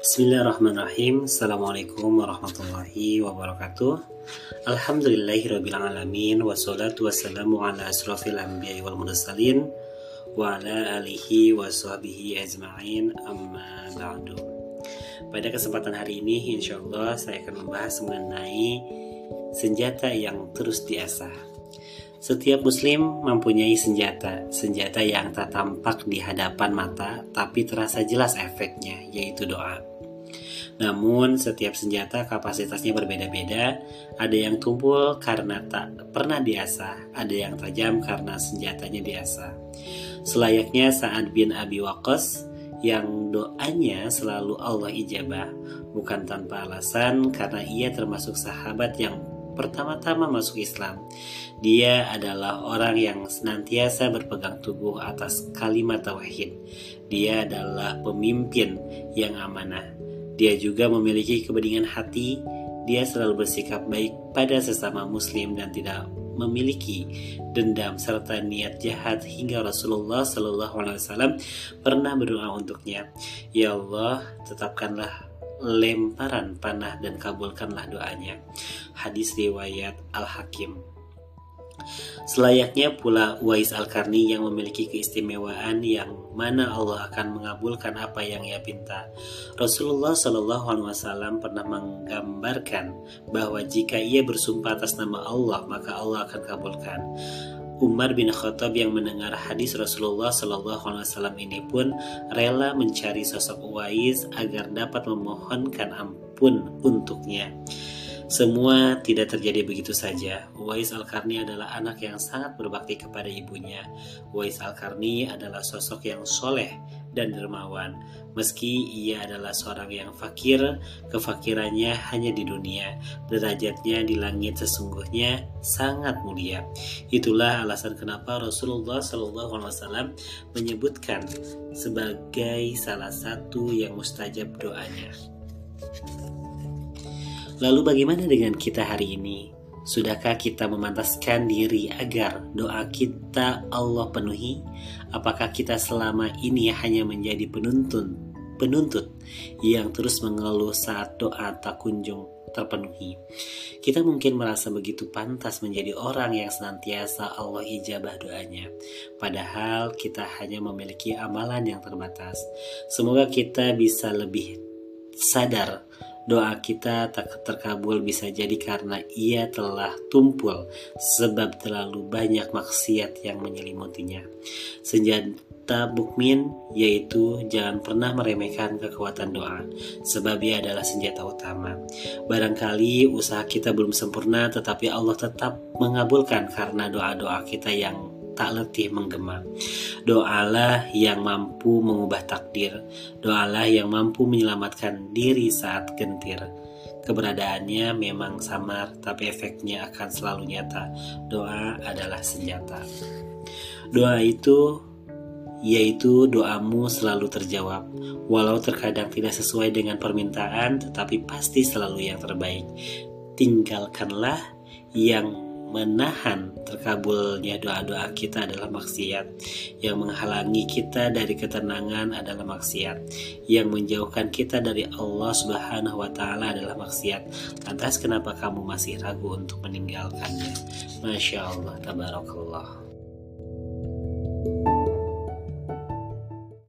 Bismillahirrahmanirrahim. Assalamualaikum warahmatullahi wabarakatuh. Alhamdulillahirrabbilalamin Wassalatu wassalamu ala asrafil anbiya wal mursalin Wa ala alihi wa sahbihi ajma'in Amma ba'du. Pada kesempatan hari ini insya Allah saya akan membahas mengenai Senjata yang terus diasah setiap muslim mempunyai senjata, senjata yang tak tampak di hadapan mata tapi terasa jelas efeknya, yaitu doa. Namun, setiap senjata kapasitasnya berbeda-beda. Ada yang tumpul karena tak pernah diasah, ada yang tajam karena senjatanya diasah. Selayaknya saat bin Abi Waqqas yang doanya selalu Allah ijabah, bukan tanpa alasan karena ia termasuk sahabat yang pertama-tama masuk Islam. Dia adalah orang yang senantiasa berpegang teguh atas kalimat tauhid. Dia adalah pemimpin yang amanah. Dia juga memiliki kebeningan hati. Dia selalu bersikap baik pada sesama muslim dan tidak memiliki dendam serta niat jahat hingga Rasulullah Shallallahu Alaihi Wasallam pernah berdoa untuknya. Ya Allah, tetapkanlah lemparan panah dan kabulkanlah doanya. Hadis riwayat Al-Hakim. Selayaknya pula Wais Al-Karni yang memiliki keistimewaan yang mana Allah akan mengabulkan apa yang ia pinta. Rasulullah Shallallahu Alaihi Wasallam pernah menggambarkan bahwa jika ia bersumpah atas nama Allah maka Allah akan kabulkan. Umar bin Khattab yang mendengar hadis Rasulullah Shallallahu Alaihi Wasallam ini pun rela mencari sosok Uwais agar dapat memohonkan ampun untuknya. Semua tidak terjadi begitu saja. Uwais Al-Karni adalah anak yang sangat berbakti kepada ibunya. Uwais Al-Karni adalah sosok yang soleh dan dermawan. Meski ia adalah seorang yang fakir, kefakirannya hanya di dunia, derajatnya di langit sesungguhnya sangat mulia. Itulah alasan kenapa Rasulullah SAW menyebutkan sebagai salah satu yang mustajab doanya. Lalu bagaimana dengan kita hari ini? Sudahkah kita memantaskan diri agar doa kita Allah penuhi? Apakah kita selama ini hanya menjadi penuntun, penuntut yang terus mengeluh saat doa tak kunjung terpenuhi? Kita mungkin merasa begitu pantas menjadi orang yang senantiasa Allah ijabah doanya. Padahal kita hanya memiliki amalan yang terbatas. Semoga kita bisa lebih sadar doa kita tak terkabul bisa jadi karena ia telah tumpul sebab terlalu banyak maksiat yang menyelimutinya. Senjata mukmin yaitu jangan pernah meremehkan kekuatan doa sebab ia adalah senjata utama. Barangkali usaha kita belum sempurna tetapi Allah tetap mengabulkan karena doa-doa kita yang tak letih menggema. Doalah yang mampu mengubah takdir. Doalah yang mampu menyelamatkan diri saat gentir. Keberadaannya memang samar, tapi efeknya akan selalu nyata. Doa adalah senjata. Doa itu yaitu doamu selalu terjawab, walau terkadang tidak sesuai dengan permintaan, tetapi pasti selalu yang terbaik. Tinggalkanlah yang menahan terkabulnya doa-doa kita adalah maksiat. Yang menghalangi kita dari ketenangan adalah maksiat. Yang menjauhkan kita dari Allah Subhanahu wa taala adalah maksiat. Lantas kenapa kamu masih ragu untuk meninggalkannya? Masya Allah, tabarakallah.